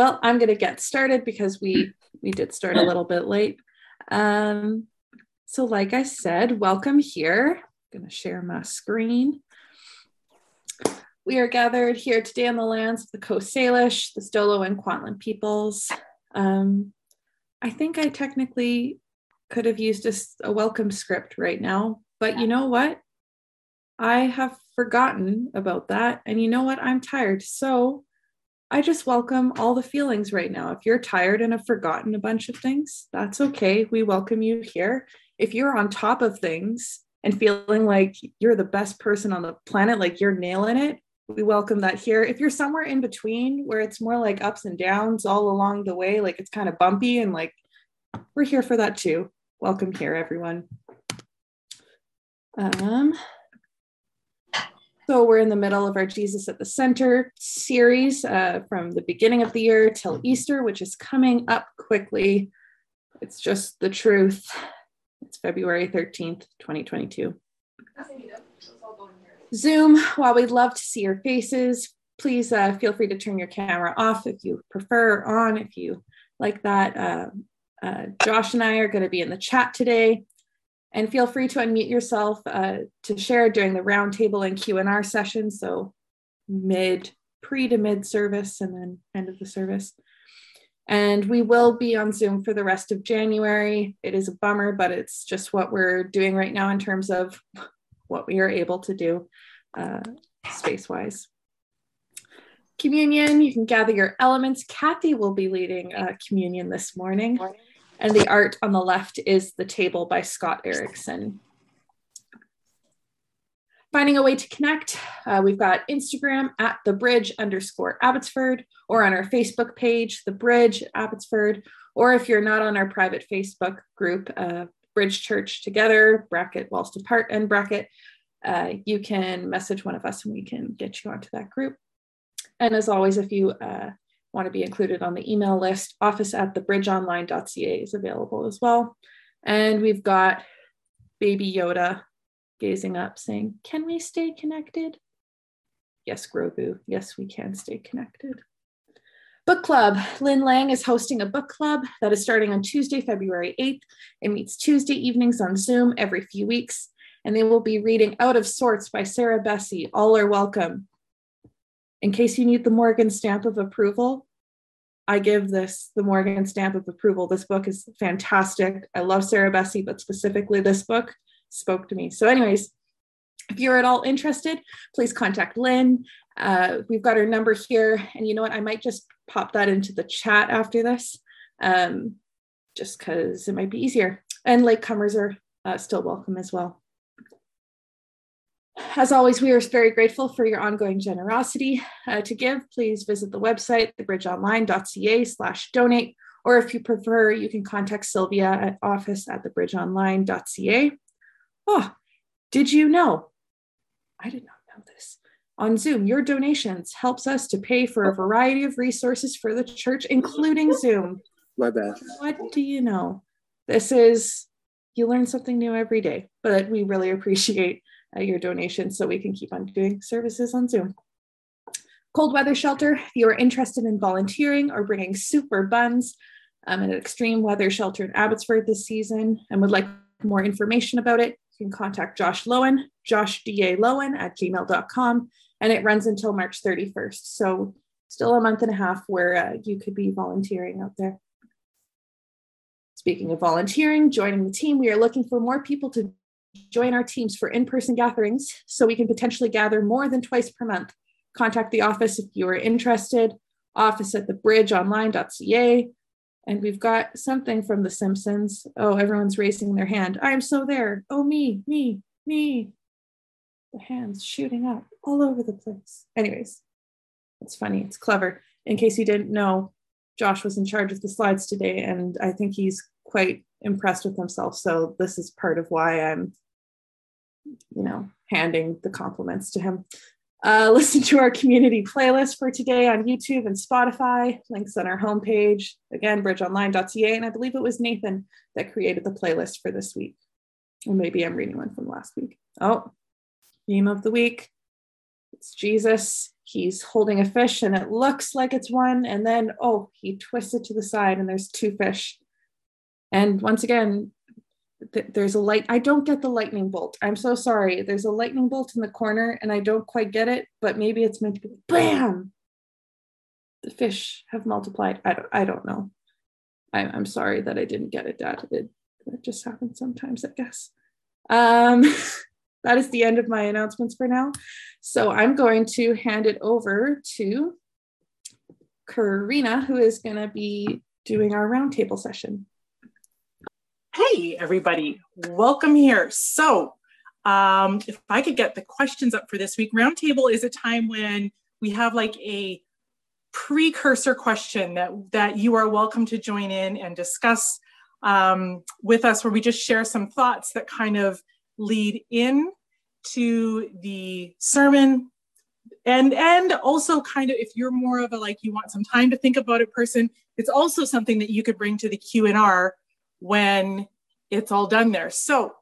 well, I'm going to get started because we we did start a little bit late. Um, so, like I said, welcome here. I'm going to share my screen. We are gathered here today on the lands of the Coast Salish, the Stolo and Kwantlen peoples. Um, I think I technically could have used a, a welcome script right now, but you know what? I have forgotten about that. And you know what? I'm tired. So I just welcome all the feelings right now. If you're tired and have forgotten a bunch of things, that's okay. We welcome you here. If you're on top of things and feeling like you're the best person on the planet, like you're nailing it, we welcome that here. If you're somewhere in between where it's more like ups and downs all along the way, like it's kind of bumpy and like we're here for that too. Welcome here, everyone. Um, so we're in the middle of our Jesus at the Center series uh, from the beginning of the year till Easter, which is coming up quickly. It's just the truth. It's February 13th, 2022. Zoom, while we'd love to see your faces, please uh, feel free to turn your camera off if you prefer, on if you like that. Uh, uh, Josh and I are going to be in the chat today. And feel free to unmute yourself uh, to share during the roundtable and Q&R session. So mid, pre to mid service and then end of the service. And we will be on Zoom for the rest of January. It is a bummer, but it's just what we're doing right now in terms of what we are able to do uh, space-wise. Communion, you can gather your elements. Kathy will be leading uh, communion this morning. morning. And the art on the left is The Table by Scott Erickson. Finding a way to connect, uh, we've got Instagram at the bridge underscore Abbotsford, or on our Facebook page, the bridge Abbotsford, or if you're not on our private Facebook group, uh, Bridge Church Together, bracket whilst apart, and bracket, uh, you can message one of us and we can get you onto that group. And as always, if you uh, want to be included on the email list, office at thebridgeonline.ca is available as well. And we've got baby Yoda gazing up saying, Can we stay connected? Yes, Grogu. Yes, we can stay connected. Book Club. Lynn Lang is hosting a book club that is starting on Tuesday, February 8th. It meets Tuesday evenings on Zoom every few weeks, and they will be reading Out of Sorts by Sarah Bessey. All are welcome. In case you need the Morgan stamp of approval, I give this the Morgan stamp of approval. This book is fantastic. I love Sarah Bessey, but specifically this book spoke to me. So, anyways, if you're at all interested, please contact Lynn. Uh, we've got her number here. And you know what? I might just pop that into the chat after this, um, just because it might be easier. And latecomers are uh, still welcome as well. As always, we are very grateful for your ongoing generosity. Uh, to give, please visit the website, thebridgeonline.ca slash donate, or if you prefer, you can contact Sylvia at office at thebridgeonline.ca. Oh, did you know? I did not know this. On Zoom, your donations helps us to pay for a variety of resources for the church, including Zoom. My bad. What do you know? This is, you learn something new every day, but we really appreciate uh, your donations so we can keep on doing services on Zoom. Cold weather shelter, if you are interested in volunteering or bringing super buns um, at an extreme weather shelter in Abbotsford this season and would like more information about it, you can contact Josh Lowen, joshdalowen at gmail.com, and it runs until March 31st. So still a month and a half where uh, you could be volunteering out there. Speaking of volunteering, joining the team, we are looking for more people to join our teams for in-person gatherings so we can potentially gather more than twice per month. Contact the office if you are interested, office at thebridgeonline.ca. And we've got something from The Simpsons. Oh, everyone's raising their hand. I'm so there. Oh, me, me, me. The hands shooting up all over the place. Anyways, it's funny. It's clever. In case you didn't know, Josh was in charge of the slides today, and I think he's quite impressed with himself. So this is part of why I'm, you know, handing the compliments to him. Uh, listen to our community playlist for today on YouTube and Spotify. Links on our homepage. Again, bridgeonline.ca. And I believe it was Nathan that created the playlist for this week. Or maybe I'm reading one from last week. Oh, theme of the week. It's Jesus. he's holding a fish and it looks like it's one and then oh he twists it to the side and there's two fish and once again th- there's a light i don't get the lightning bolt. I'm so sorry. There's a lightning bolt in the corner and i don't quite get it but maybe it's meant to be bam! The fish have multiplied. I don't, I don't know. I, i'm sorry that i didn't get it dad. It, it just happens sometimes i guess. Um that is the end of my announcements for now. So I'm going to hand it over to Karina, who is going to be doing our roundtable session. Hey, everybody, welcome here. So, um, if I could get the questions up for this week, roundtable is a time when we have like a precursor question that that you are welcome to join in and discuss um, with us, where we just share some thoughts that kind of lead in to the sermon and and also kind of if you're more of a like you want some time to think about it person it's also something that you could bring to the q&r when it's all done there. So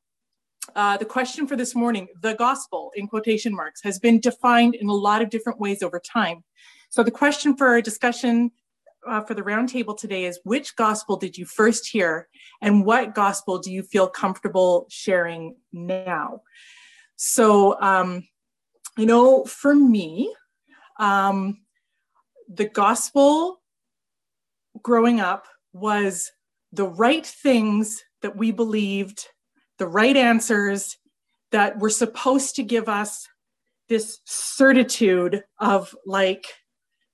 uh, the question for this morning the gospel in quotation marks has been defined in a lot of different ways over time. So the question for our discussion uh, for the roundtable today is which gospel did you first hear and what gospel do you feel comfortable sharing now? So um, you know for me um, the gospel growing up was the right things that we believed the right answers that were supposed to give us this certitude of like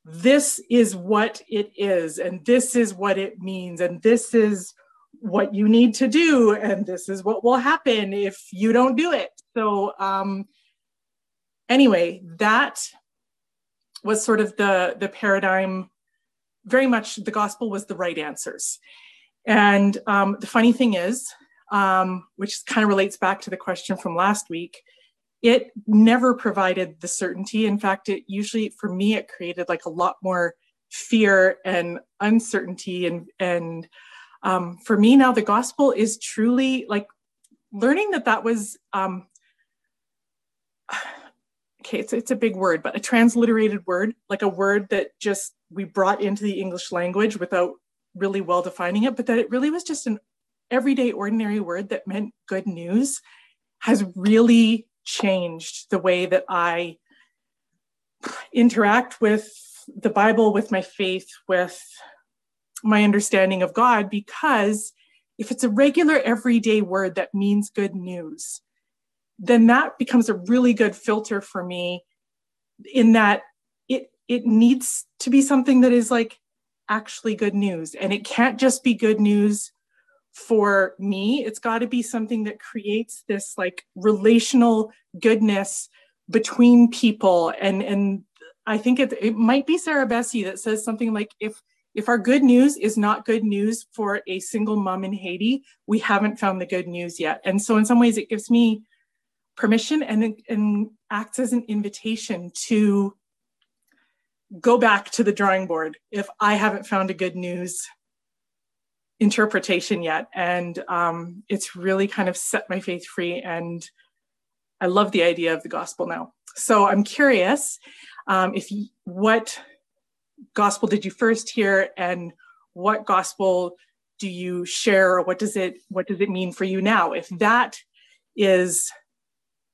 this is what it is and this is what it means and this is what you need to do and this is what will happen if you don't do it. So um anyway that was sort of the the paradigm. Very much the gospel was the right answers and um, the funny thing is um, which kind of relates back to the question from last week it never provided the certainty. In fact, it usually, for me, it created like a lot more fear and uncertainty. And, and um, for me now, the gospel is truly like learning that that was, um, okay, it's, it's a big word, but a transliterated word, like a word that just we brought into the English language without really well defining it, but that it really was just an everyday, ordinary word that meant good news has really changed the way that I interact with the Bible, with my faith, with my understanding of God, because if it's a regular everyday word that means good news, then that becomes a really good filter for me in that it it needs to be something that is like actually good news. And it can't just be good news for me. It's got to be something that creates this like relational goodness between people. And and i think it, it might be sarah Bessey that says something like if if our good news is not good news for a single mom in haiti we haven't found the good news yet. And so in some ways it gives me permission and and acts as an invitation to go back to the drawing board if i haven't found a good news interpretation yet. And um, it's really kind of set my faith free. And I love the idea of the gospel now. So I'm curious um, if you, what gospel did you first hear and what gospel do you share or what does it what does it mean for you now if that is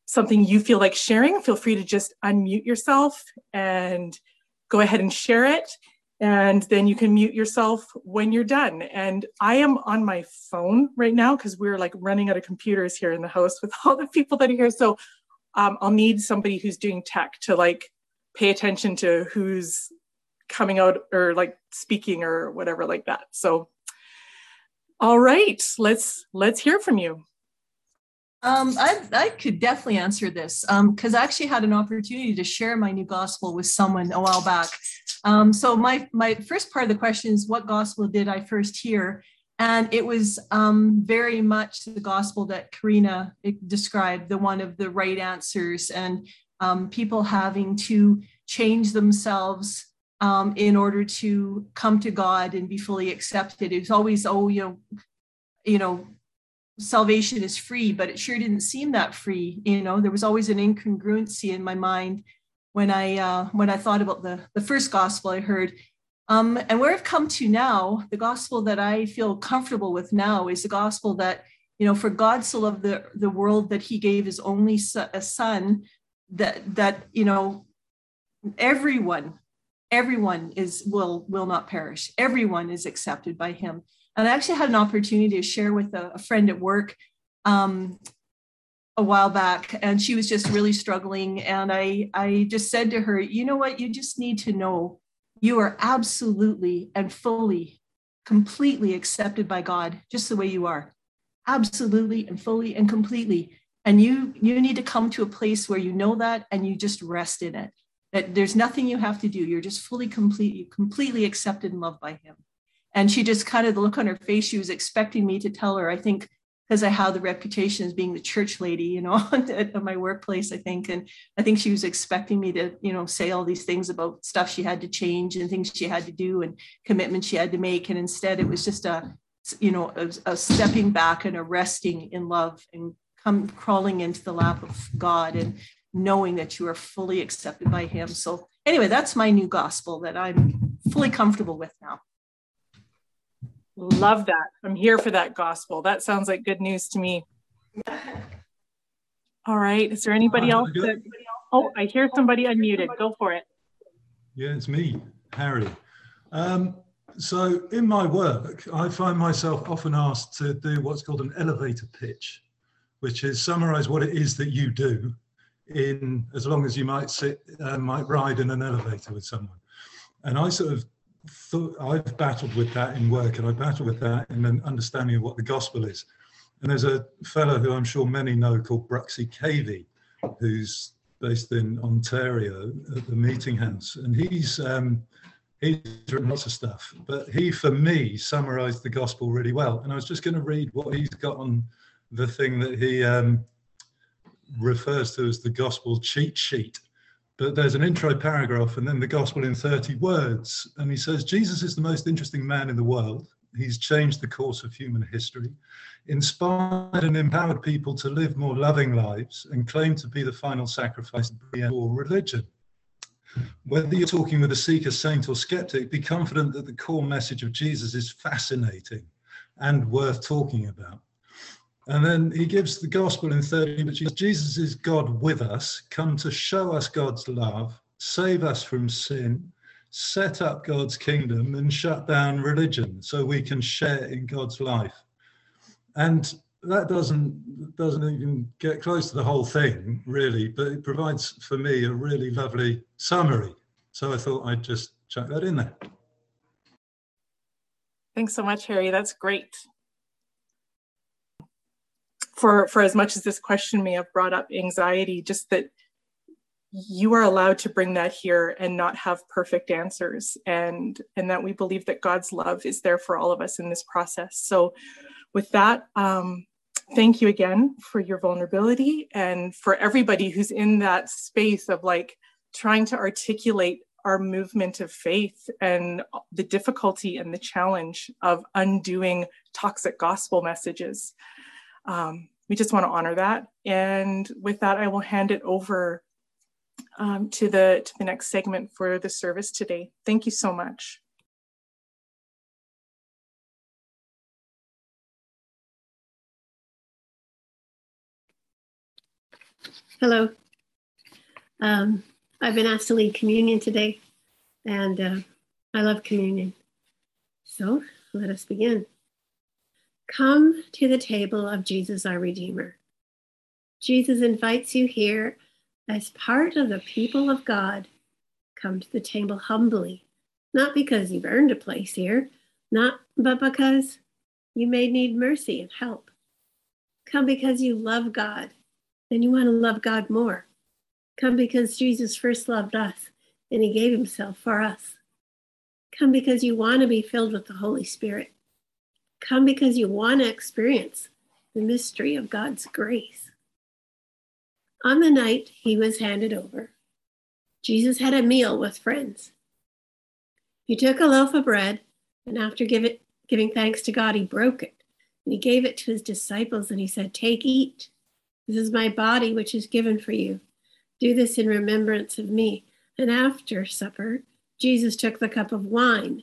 something you feel like sharing feel free to just unmute yourself and go ahead and share it and then you can mute yourself when you're done. And I am on my phone right now because we're like running out of computers here in the house with all the people that are here. So um, I'll need somebody who's doing tech to like pay attention to who's coming out or like speaking or whatever like that. So all right, let's let's hear from you. Um, I, I could definitely answer this because um, I actually had an opportunity to share my new gospel with someone a while back. Um, so my my first part of the question is, what gospel did I first hear? And it was um, very much the gospel that Karina described, the one of the right answers and um, people having to change themselves um, in order to come to God and be fully accepted. It was always, oh, you know, you know, salvation is free, but it sure didn't seem that free. You know, there was always an incongruency in my mind when I uh, when I thought about the the first gospel I heard. Um, and where I've come to now, the gospel that I feel comfortable with now is the gospel that you know, for God so loved the the world that He gave His only son, that that you know, everyone, everyone is will will not perish. Everyone is accepted by Him. And I actually had an opportunity to share with a, a friend at work um, a while back and she was just really struggling. And i i just said to her you know what? You just need to know you are absolutely and fully completely accepted by god just the way you are. Absolutely and fully and completely. And you you need to come to a place where you know that and you just rest in it. That there's nothing you have to do. You're just fully completely completely accepted and loved by him and she just kind of the look on her face she was expecting me to tell her i think because I have the reputation as being the church lady, you know, at, my workplace, I think. And I think she was expecting me to, you know, say all these things about stuff she had to change and things she had to do and commitments she had to make. And instead, it was just a, you know, a, a stepping back and a resting in love and come crawling into the lap of God and knowing that you are fully accepted by Him. So, anyway, that's my new gospel that I'm fully comfortable with now. Love that. I'm here for that gospel. That sounds like good news to me. All right. Is there anybody else that, Oh, I hear somebody unmuted. Go for it. Yeah, it's me, Harry. Um, so in my work, I find myself often asked to do what's called an elevator pitch, which is summarize what it is that you do in as long as you might sit, uh, might ride in an elevator with someone. And I sort of thought I've battled with that in work, and I battle with that in an understanding of what the gospel is. And there's a fellow who I'm sure many know called Bruxy Cavey, who's based in Ontario at the Meeting House, and he's um, he's written lots of stuff. But he, for me, summarised the gospel really well. And I was just going to read what he's got on the thing that he um, refers to as the gospel cheat sheet but there's an intro paragraph and then the gospel in 30 words. And he says, Jesus is the most interesting man in the world. He's changed the course of human history, inspired and empowered people to live more loving lives, and claimed to be the final sacrifice for religion. Whether you're talking with a seeker, saint, or skeptic, be confident that the core message of Jesus is fascinating and worth talking about. And then he gives the gospel in 30 minutes. Jesus is God with us, come to show us God's love, save us from sin, set up God's kingdom, and shut down religion so we can share in God's life. And that doesn't doesn't even get close to the whole thing, really, but it provides for me a really lovely summary. So I thought I'd just chuck that in there. Thanks so much, Harry. That's great for for as much as this question may have brought up anxiety just that you are allowed to bring that here and not have perfect answers. And and that we believe that god's love is there for all of us in this process. So with that um, thank you again for your vulnerability and for everybody who's in that space of like trying to articulate our movement of faith and the difficulty and the challenge of undoing toxic gospel messages um, we just want to honor that. And with that, I will hand it over um, to the to the next segment for the service today. Thank you so much. Hello. Um, I've been asked to lead communion today, and uh, I love communion. So let us begin. Come to the table of Jesus, our Redeemer. Jesus invites you here as part of the people of God. Come to the table humbly, not because you've earned a place here, not but because you may need mercy and help. Come because you love God and you want to love God more. Come because Jesus first loved us and he gave himself for us. Come because you want to be filled with the Holy Spirit Come because you want to experience the mystery of God's grace. On the night he was handed over, Jesus had a meal with friends. He took a loaf of bread, and after it, giving thanks to God, he broke it. And he gave it to his disciples, and he said, Take, eat. This is my body, which is given for you. Do this in remembrance of me. And after supper, Jesus took the cup of wine.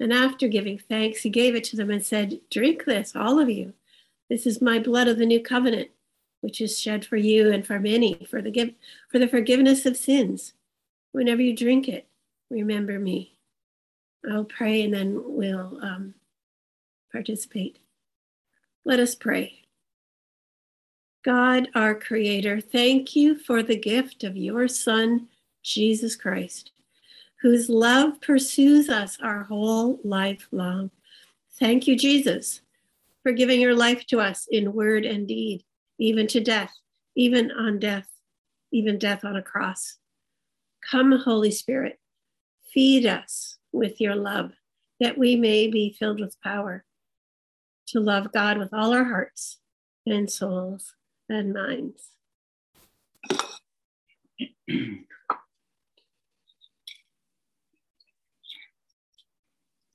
And after giving thanks, he gave it to them and said, Drink this, all of you. This is my blood of the new covenant, which is shed for you and for many for the, give, for the forgiveness of sins. Whenever you drink it, remember me. I'll pray and then we'll um, participate. Let us pray. God, our Creator, thank you for the gift of your Son, Jesus Christ, whose love pursues us our whole life long. Thank you, Jesus, for giving your life to us in word and deed, even to death, even on death, even death on a cross. Come, Holy Spirit, feed us with your love, that we may be filled with power to love God with all our hearts and souls and minds.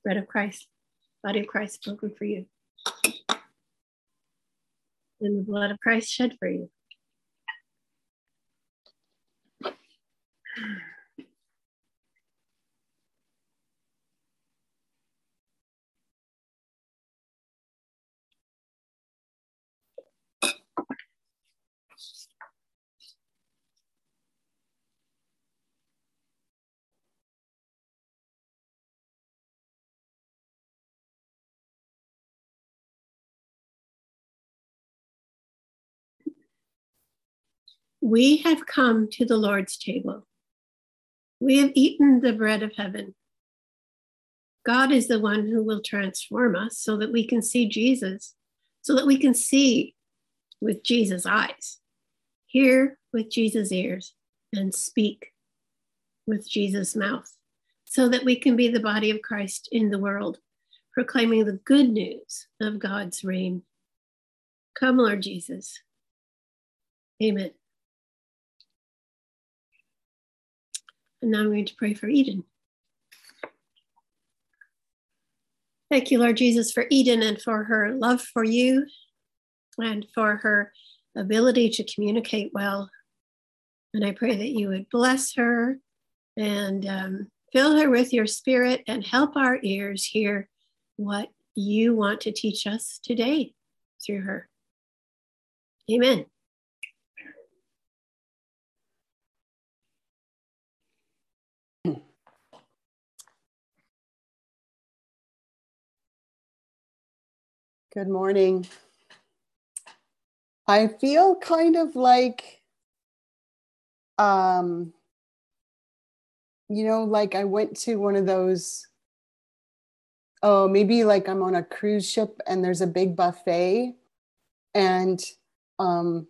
Bread of Christ, body of Christ broken for you, and the blood of Christ shed for you. We have come to the Lord's table. We have eaten the bread of heaven. God is the one who will transform us so that we can see Jesus, so that we can see with Jesus' eyes, hear with Jesus' ears, and speak with Jesus' mouth, so that we can be the body of Christ in the world, proclaiming the good news of God's reign. Come, Lord Jesus. Amen. And now I'm going to pray for Eden. Thank you, Lord Jesus, for Eden and for her love for you and for her ability to communicate well. And I pray that you would bless her and um, fill her with your spirit and help our ears hear what you want to teach us today through her. Amen. Good morning. I feel kind of like, um, you know, like I went to one of those, oh, maybe like I'm on a cruise ship and there's a big buffet and, um,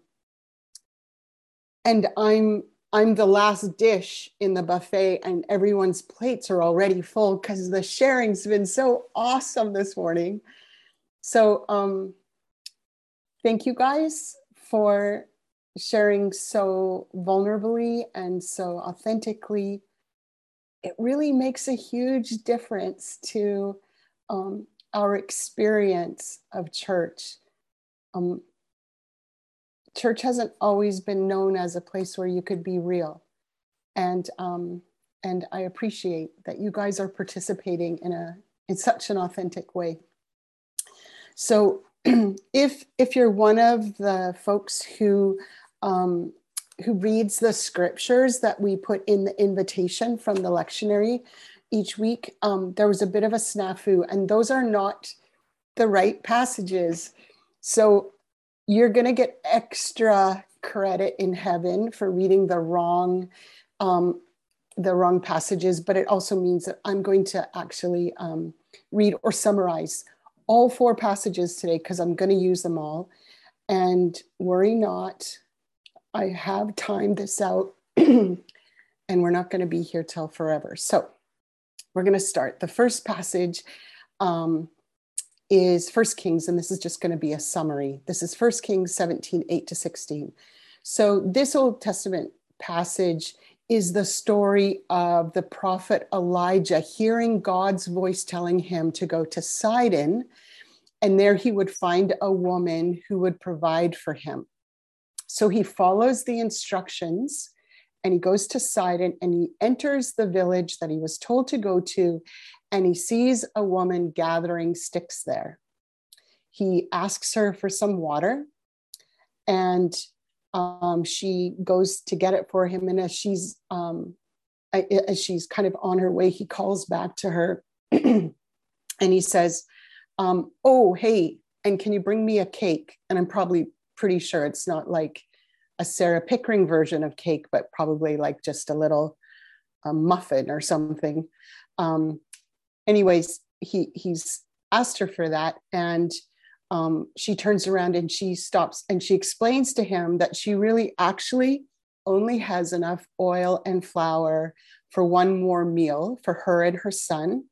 and I'm I'm the last dish in the buffet, and everyone's plates are already full because the sharing's been so awesome this morning. So, um, thank you guys for sharing so vulnerably and so authentically. It really makes a huge difference to um, our experience of church. Um, church hasn't always been known as a place where you could be real, and um, and I appreciate that you guys are participating in a in such an authentic way. So if if you're one of the folks who um, who reads the scriptures that we put in the invitation from the lectionary each week, um, there was a bit of a snafu, and those are not the right passages. So you're going to get extra credit in heaven for reading the wrong um, the wrong passages, but it also means that I'm going to actually um, read or summarize all four passages today because I'm going to use them all. And worry not, I have timed this out and we're not going to be here till forever. So we're going to start. The first passage um, is First Kings, and this is just going to be a summary. This is First Kings 17, 8 to 16. So this Old Testament passage is the story of the prophet Elijah hearing God's voice telling him to go to Sidon, and there he would find a woman who would provide for him. So he follows the instructions and he goes to Sidon and he enters the village that he was told to go to, and he sees a woman gathering sticks there. He asks her for some water, and um, she goes to get it for him. And as she's um, as she's kind of on her way, he calls back to her, and he says, um, "Oh, hey, and can you bring me a cake?" And I'm probably pretty sure it's not like a Sarah Pickering version of cake, but probably like just a little a muffin or something. Um, anyways, he he's asked her for that, and um, she turns around and she stops and she explains to him that she really actually only has enough oil and flour for one more meal for her and her son.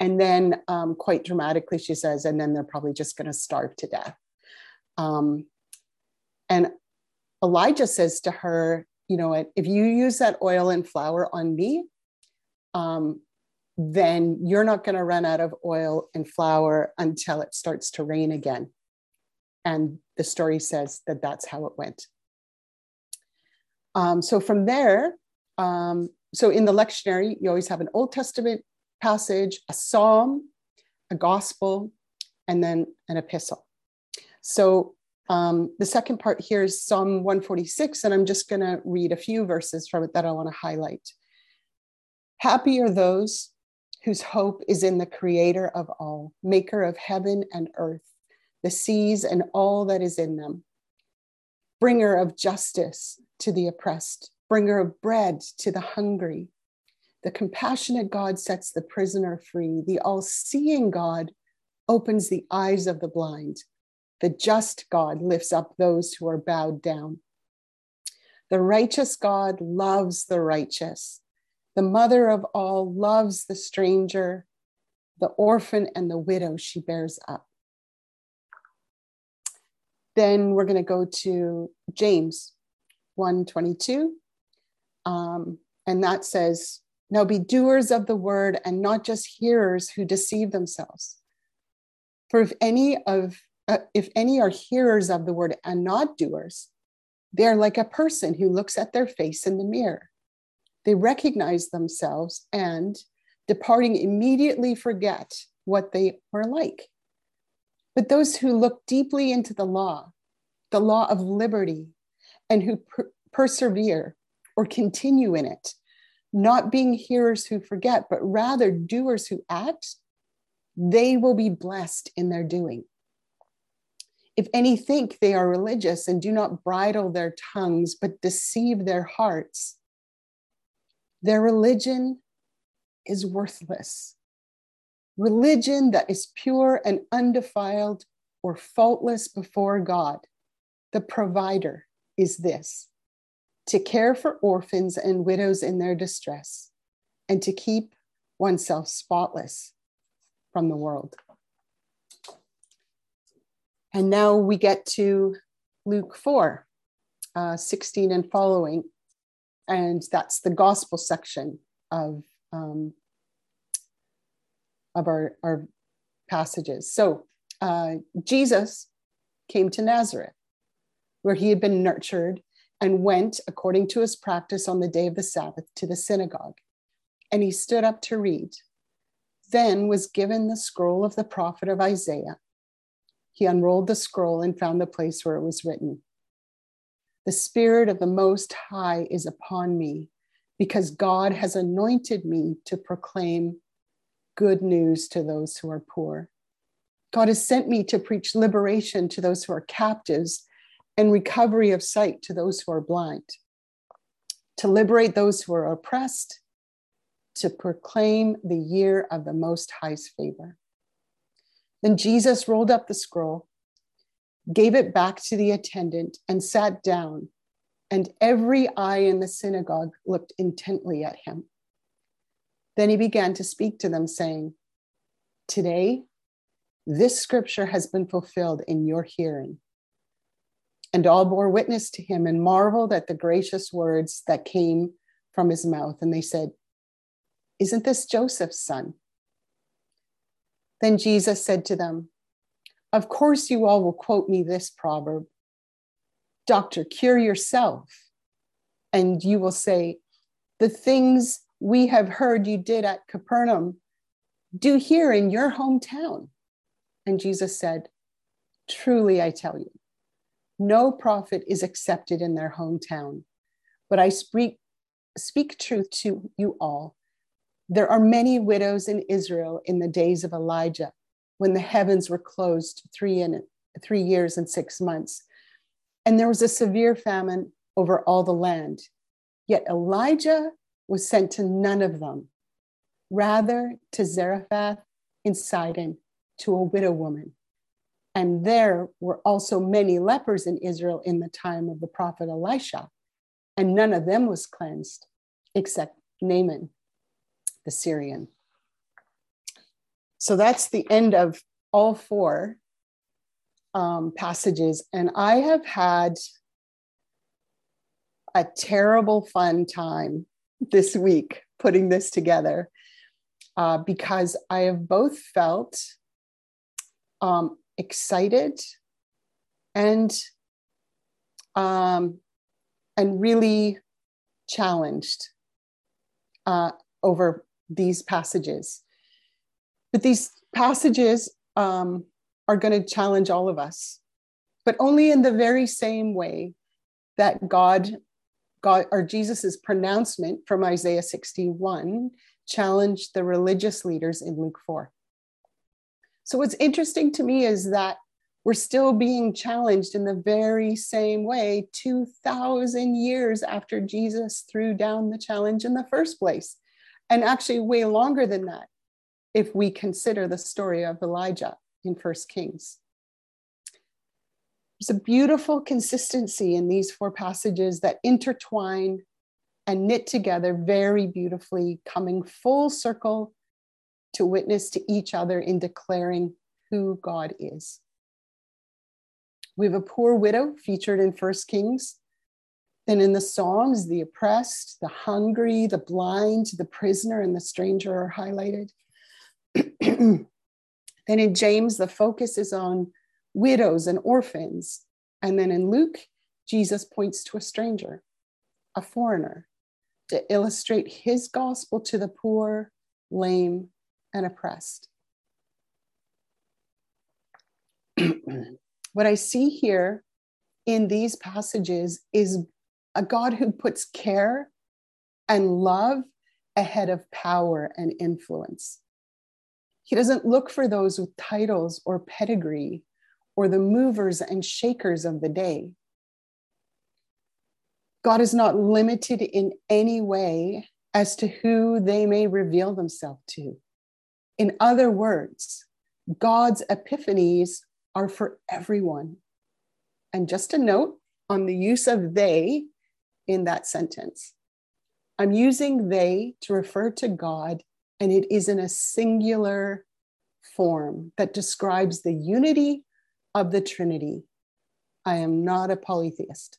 And then, um, quite dramatically, she says, and then they're probably just going to starve to death. Um, and Elijah says to her, you know, if you use that oil and flour on me, um, then you're not going to run out of oil and flour until it starts to rain again. And the story says that that's how it went. Um, so from there, um, so in the lectionary, you always have an Old Testament passage, a psalm, a gospel, and then an epistle. So um, the second part here is Psalm 146, and I'm just going to read a few verses from it that I want to highlight. Happy are those whose hope is in the Creator of all, maker of heaven and earth, the seas and all that is in them, bringer of justice to the oppressed, bringer of bread to the hungry. The compassionate God sets the prisoner free. The all seeing God opens the eyes of the blind. The just God lifts up those who are bowed down. The righteous God loves the righteous. The mother of all loves the stranger, the orphan and the widow she bears up. Then we're going to go to James 122. Um, and that says, Now be doers of the word and not just hearers who deceive themselves. For if any of uh, if any are hearers of the word and not doers, they are like a person who looks at their face in the mirror. They recognize themselves and, departing, immediately forget what they were like. But those who look deeply into the law, the law of liberty, and who per- persevere or continue in it, not being hearers who forget, but rather doers who act, they will be blessed in their doing. If any think they are religious and do not bridle their tongues, but deceive their hearts, their religion is worthless. Religion that is pure and undefiled or faultless before God, the provider, is this to care for orphans and widows in their distress, and to keep oneself spotless from the world. And now we get to Luke 4, uh, 16 and following. And that's the gospel section of, um, of our, our passages. So uh, Jesus came to Nazareth, where he had been nurtured, and went, according to his practice on the day of the Sabbath, to the synagogue. And he stood up to read. Then was given the scroll of the prophet of Isaiah he unrolled the scroll and found the place where it was written The Spirit of the Most High is upon me, because God has anointed me to proclaim good news to those who are poor. God has sent me to preach liberation to those who are captives and recovery of sight to those who are blind, to liberate those who are oppressed, to proclaim the year of the Most High's favor. Then Jesus rolled up the scroll, gave it back to the attendant, and sat down. And every eye in the synagogue looked intently at him. Then he began to speak to them, saying, Today, this scripture has been fulfilled in your hearing. And all bore witness to him and marveled at the gracious words that came from his mouth. And they said, Isn't this Joseph's son? Then Jesus said to them, Of course, you all will quote me this proverb Doctor, cure yourself. and you will say, The things we have heard you did at Capernaum, do here in your hometown. And Jesus said, Truly, I tell you, no prophet is accepted in their hometown. But I speak, speak truth to you all. There are many widows in Israel in the days of Elijah, when the heavens were closed three, and, three years and six months. And there was a severe famine over all the land. Yet Elijah was sent to none of them, rather to Zarephath in Sidon, to a widow woman. And there were also many lepers in Israel in the time of the prophet Elisha, and none of them was cleansed except Naaman, the Syrian. So that's the end of all four um, passages. And I have had a terrible fun time this week putting this together uh, because I have both felt um, excited and um, and really challenged uh, over these passages. But these passages um, are going to challenge all of us, but only in the very same way that God, God or Jesus's pronouncement from Isaiah 61 challenged the religious leaders in Luke 4. So what's interesting to me is that we're still being challenged in the very same way 2,000 years after Jesus threw down the challenge in the first place. And actually, way longer than that, if we consider the story of Elijah in First Kings. There's a beautiful consistency in these four passages that intertwine and knit together very beautifully, coming full circle to witness to each other in declaring who God is. We have a poor widow featured in First Kings. Then in the Psalms, the oppressed, the hungry, the blind, the prisoner, and the stranger are highlighted. then in James, the focus is on widows and orphans. And then in Luke, Jesus points to a stranger, a foreigner, to illustrate his gospel to the poor, lame, and oppressed. what I see here in these passages is a God who puts care and love ahead of power and influence. He doesn't look for those with titles or pedigree or the movers and shakers of the day. God is not limited in any way as to who they may reveal themselves to. In other words, God's epiphanies are for everyone. And just a note on the use of they in that sentence. I'm using they to refer to God, and it is in a singular form that describes the unity of the Trinity. I am not a polytheist.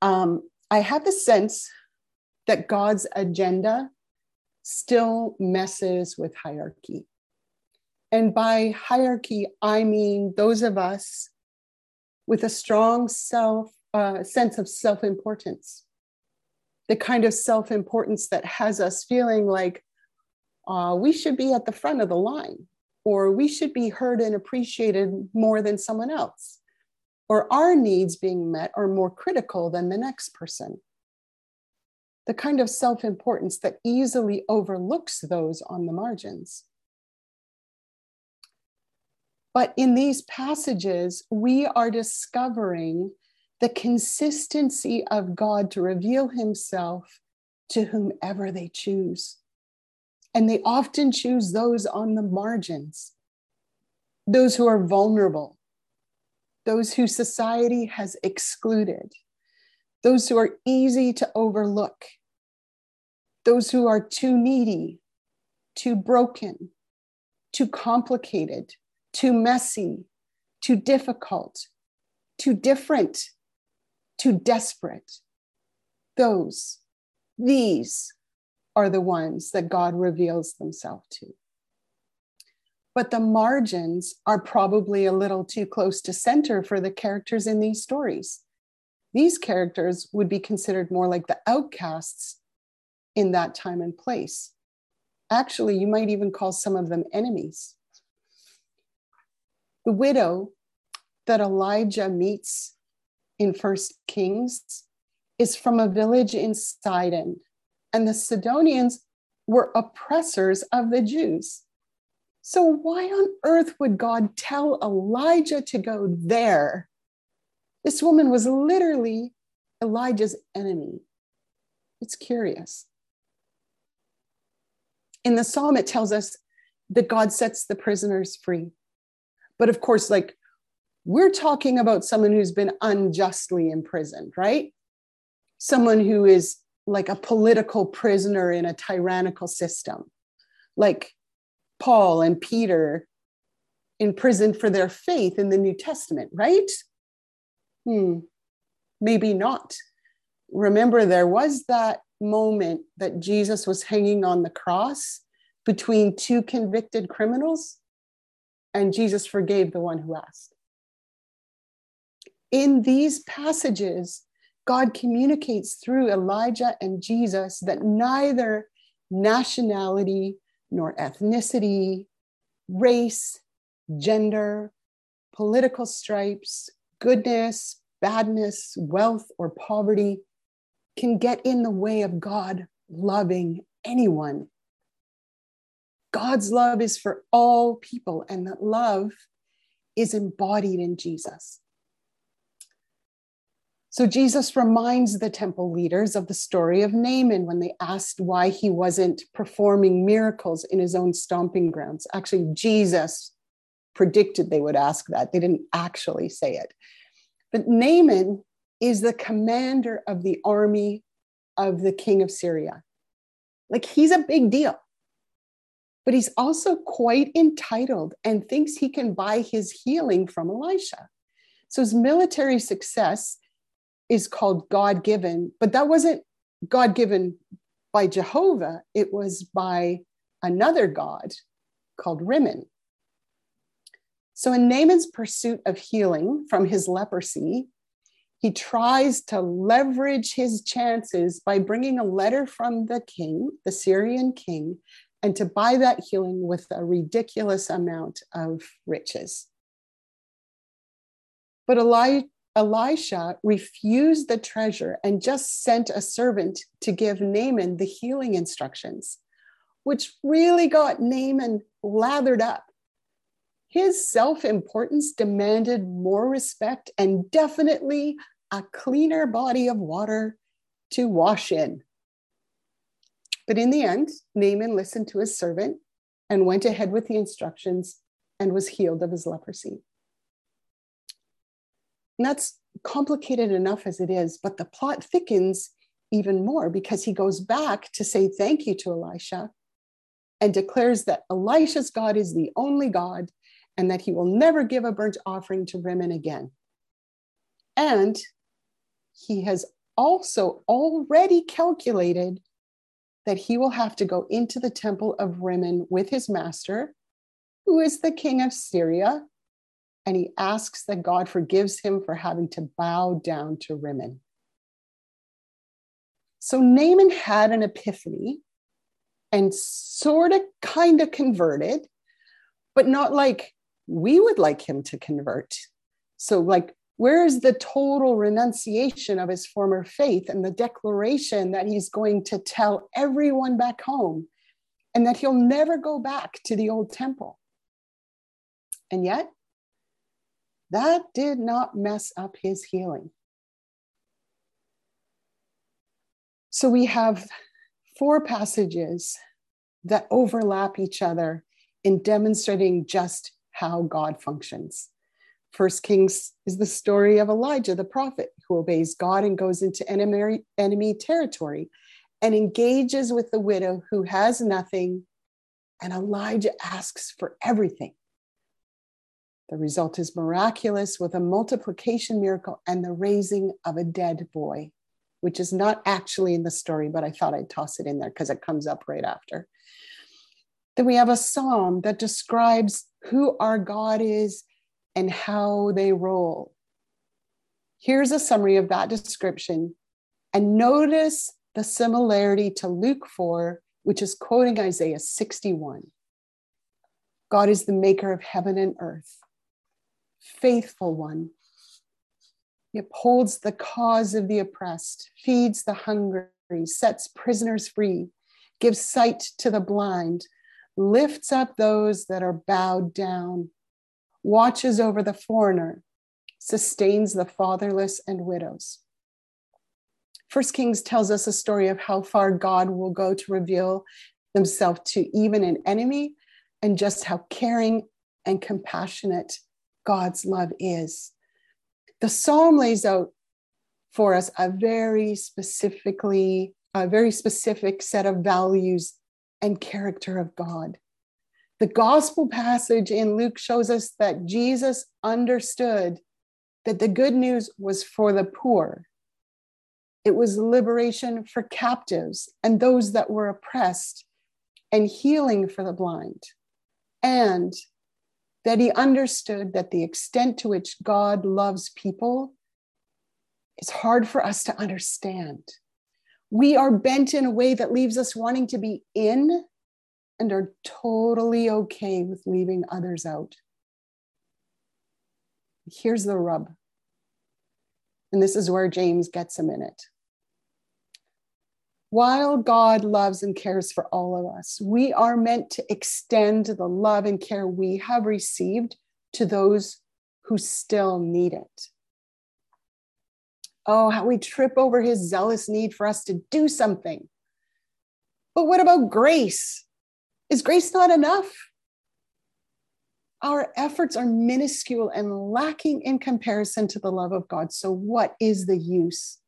Um, I have the sense that God's agenda still messes with hierarchy. And by hierarchy, I mean those of us with a strong self uh, sense of self importance, the kind of self importance that has us feeling like uh, we should be at the front of the line, or we should be heard and appreciated more than someone else, or our needs being met are more critical than the next person. The kind of self importance that easily overlooks those on the margins. But in these passages, we are discovering the consistency of God to reveal himself to whomever they choose. And they often choose those on the margins, those who are vulnerable, those who society has excluded, those who are easy to overlook, those who are too needy, too broken, too complicated, too messy, too difficult, too different, too desperate. Those, these are the ones that God reveals themselves to. But the margins are probably a little too close to center for the characters in these stories. these characters would be considered more like the outcasts in that time and place. Actually, you might even call some of them enemies. The widow that Elijah meets in First Kings is from a village in Sidon, and the Sidonians were oppressors of the Jews. So, why on earth would God tell Elijah to go there? This woman was literally Elijah's enemy. It's curious. In the psalm, it tells us that God sets the prisoners free. But of course, like we're talking about someone who's been unjustly imprisoned, right? Someone who is like a political prisoner in a tyrannical system, like Paul and Peter imprisoned for their faith in the New Testament, right? Hmm, maybe not. Remember, there was that moment that Jesus was hanging on the cross between two convicted criminals, and Jesus forgave the one who asked. In these passages, God communicates through Elijah and Jesus that neither nationality nor ethnicity, race, gender, political stripes, goodness, badness, wealth, or poverty can get in the way of God loving anyone. God's love is for all people, and that love is embodied in Jesus. So Jesus reminds the temple leaders of the story of Naaman when they asked why he wasn't performing miracles in his own stomping grounds. Actually, Jesus predicted they would ask that. They didn't actually say it. But Naaman is the commander of the army of the king of Syria. Like he's a big deal. But he's also quite entitled and thinks he can buy his healing from Elisha. So his military success is called God given, but that wasn't God given by Jehovah, it was by another God called Rimmon. So, in Naaman's pursuit of healing from his leprosy, he tries to leverage his chances by bringing a letter from the king, the Syrian king, and to buy that healing with a ridiculous amount of riches. But Eli- Elisha refused the treasure and just sent a servant to give Naaman the healing instructions, which really got Naaman lathered up. His self importance demanded more respect and definitely a cleaner body of water to wash in. But in the end, Naaman listened to his servant and went ahead with the instructions and was healed of his leprosy. And that's complicated enough as it is, but the plot thickens even more because he goes back to say thank you to Elisha and declares that Elisha's God is the only God and that he will never give a burnt offering to Rimmon again. And he has also already calculated that he will have to go into the temple of Rimmon with his master, who is the king of Syria, and he asks that God forgives him for having to bow down to Rimmon. So Naaman had an epiphany and sort of kind of converted, but not like we would like him to convert. So, like, where is the total renunciation of his former faith and the declaration that he's going to tell everyone back home and that he'll never go back to the old temple? And yet, that did not mess up his healing. So we have four passages that overlap each other in demonstrating just how God functions. First Kings is the story of Elijah, the prophet, who obeys God and goes into enemy, enemy territory and engages with the widow who has nothing. And Elijah asks for everything. The result is miraculous with a multiplication miracle and the raising of a dead boy, which is not actually in the story, but I thought I'd toss it in there because it comes up right after. Then we have a psalm that describes who our God is and how they roll. Here's a summary of that description. And notice the similarity to Luke 4, which is quoting Isaiah 61. God is the maker of heaven and earth, faithful one. He upholds the cause of the oppressed, feeds the hungry, sets prisoners free, gives sight to the blind, lifts up those that are bowed down, watches over the foreigner, sustains the fatherless and widows. First Kings tells us a story of how far God will go to reveal himself to even an enemy and just how caring and compassionate God's love is. The psalm lays out for us a very specifically, a very specific set of values and character of God. The gospel passage in Luke shows us that Jesus understood that the good news was for the poor. It was liberation for captives and those that were oppressed, and healing for the blind. And that he understood that the extent to which God loves people is hard for us to understand. We are bent in a way that leaves us wanting to be in and are totally okay with leaving others out. Here's the rub. And this is where James gets a minute. While God loves and cares for all of us, we are meant to extend the love and care we have received to those who still need it. Oh, how we trip over his zealous need for us to do something. But what about grace? Is grace not enough? Our efforts are minuscule and lacking in comparison to the love of God. So, what is the use?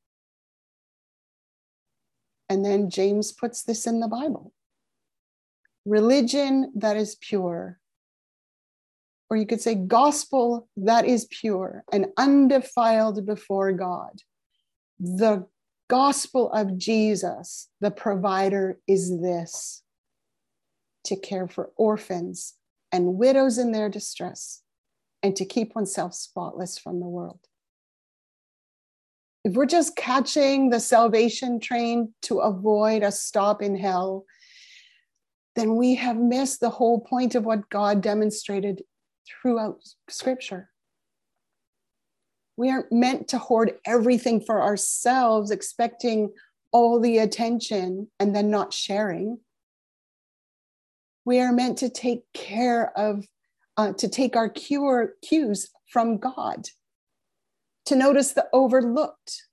And then James puts this in the Bible religion that is pure, or you could say gospel that is pure and undefiled before God. The gospel of Jesus, the provider, is this to care for orphans and widows in their distress and to keep oneself spotless from the world if we're just catching the salvation train to avoid a stop in hell, then we have missed the whole point of what God demonstrated throughout Scripture. We aren't meant to hoard everything for ourselves, expecting all the attention and then not sharing. We are meant to take care of, uh, to take our cure, cues from God to notice the overlooked,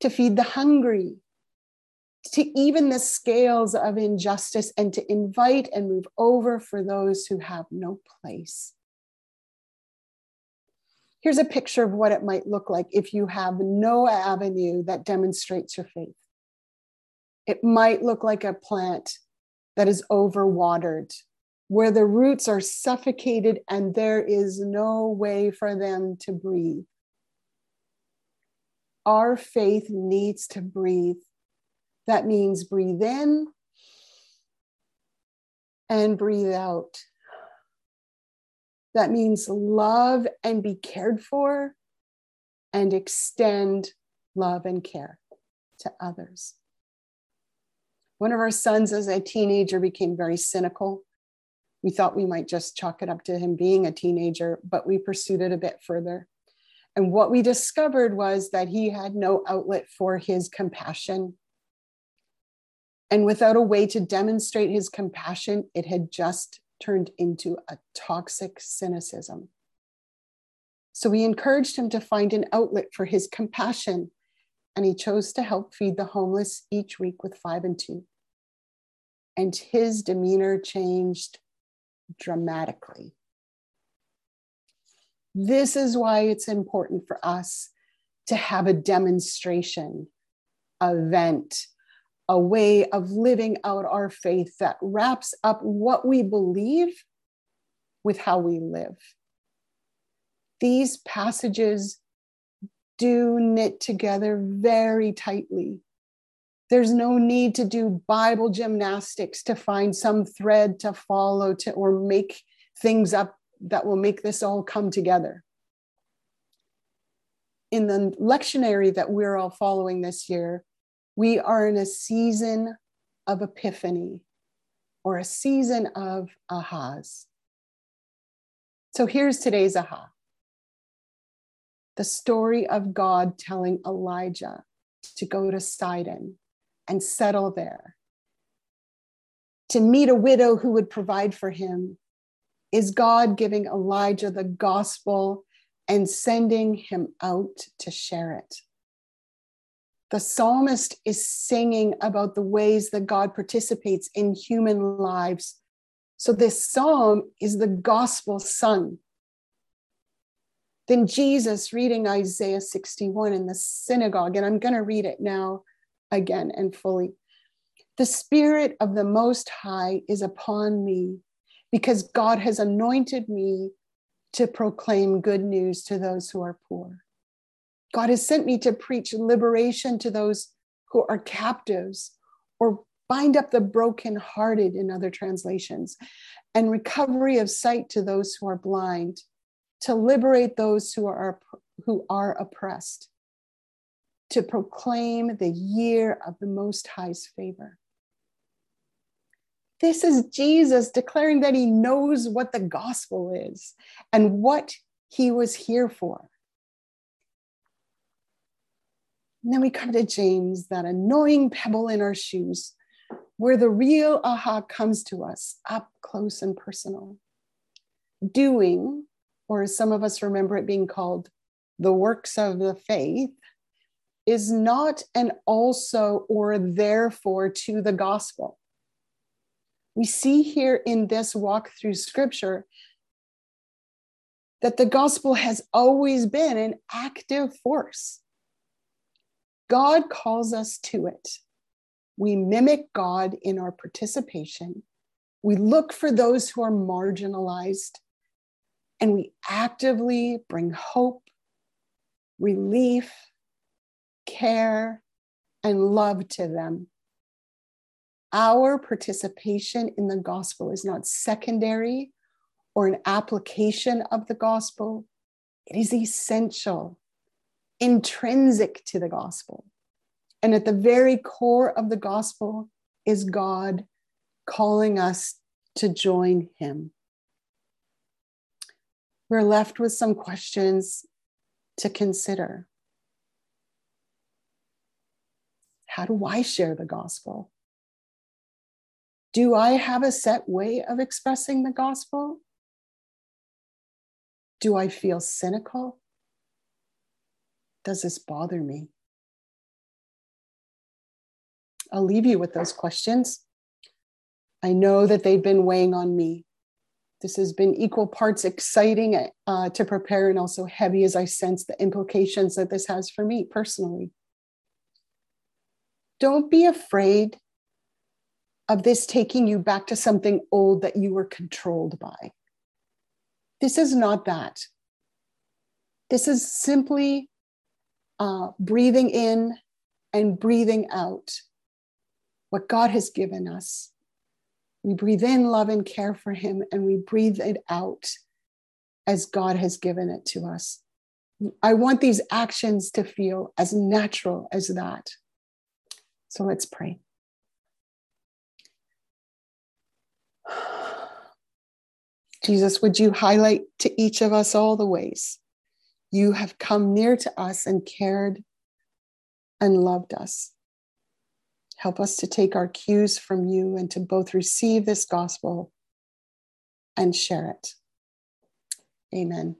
to feed the hungry, to even the scales of injustice, and to invite and move over for those who have no place. Here's a picture of what it might look like if you have no avenue that demonstrates your faith. It might look like a plant that is overwatered, where the roots are suffocated and there is no way for them to breathe our faith needs to breathe. That means breathe in and breathe out. That means love and be cared for and extend love and care to others. One of our sons, as a teenager, became very cynical. We thought we might just chalk it up to him being a teenager, but we pursued it a bit further. And what we discovered was that he had no outlet for his compassion. And without a way to demonstrate his compassion, it had just turned into a toxic cynicism. So we encouraged him to find an outlet for his compassion, and he chose to help feed the homeless each week with five and two. And his demeanor changed dramatically. This is why it's important for us to have a demonstration, event, a way of living out our faith that wraps up what we believe with how we live. These passages do knit together very tightly. There's no need to do Bible gymnastics to find some thread to follow to or make things up that will make this all come together. in the lectionary that we're all following this year, we are in a season of epiphany or a season of ahas. So here's today's aha the story of God telling Elijah to go to Sidon and settle there, to meet a widow who would provide for him. Is God giving Elijah the gospel and sending him out to share it? The psalmist is singing about the ways that God participates in human lives. So, this psalm is the gospel sung. Then Jesus reading Isaiah 61 in the synagogue, and I'm going to read it now again and fully. The Spirit of the Most High is upon me because God has anointed me to proclaim good news to those who are poor. God has sent me to preach liberation to those who are captives or bind up the brokenhearted in other translations and recovery of sight to those who are blind to liberate those who are who are oppressed to proclaim the year of the most high's favor this is Jesus declaring that he knows what the gospel is and what he was here for. And then we come to James, that annoying pebble in our shoes, where the real aha comes to us up close and personal. Doing, or as some of us remember it being called, the works of the faith, is not an also or therefore to the gospel. We see here in this walk through scripture that the gospel has always been an active force. God calls us to it. We mimic God in our participation. We look for those who are marginalized, and we actively bring hope, relief, care, and love to them. Our participation in the gospel is not secondary or an application of the gospel, it is essential intrinsic to the gospel. And at the very core of the gospel is God calling us to join him. We're left with some questions to consider. How do I share the gospel? Do I have a set way of expressing the gospel? Do I feel cynical? Does this bother me? I'll leave you with those questions. I know that they've been weighing on me. This has been equal parts exciting uh, to prepare and also heavy as I sense the implications that this has for me personally. Don't be afraid of this taking you back to something old that you were controlled by. This is not that. This is simply uh, breathing in and breathing out what God has given us. We breathe in love and care for Him, and we breathe it out as God has given it to us. I want these actions to feel as natural as that. So let's pray. Jesus, would you highlight to each of us all the ways you have come near to us and cared and loved us. Help us to take our cues from you and to both receive this gospel and share it. Amen.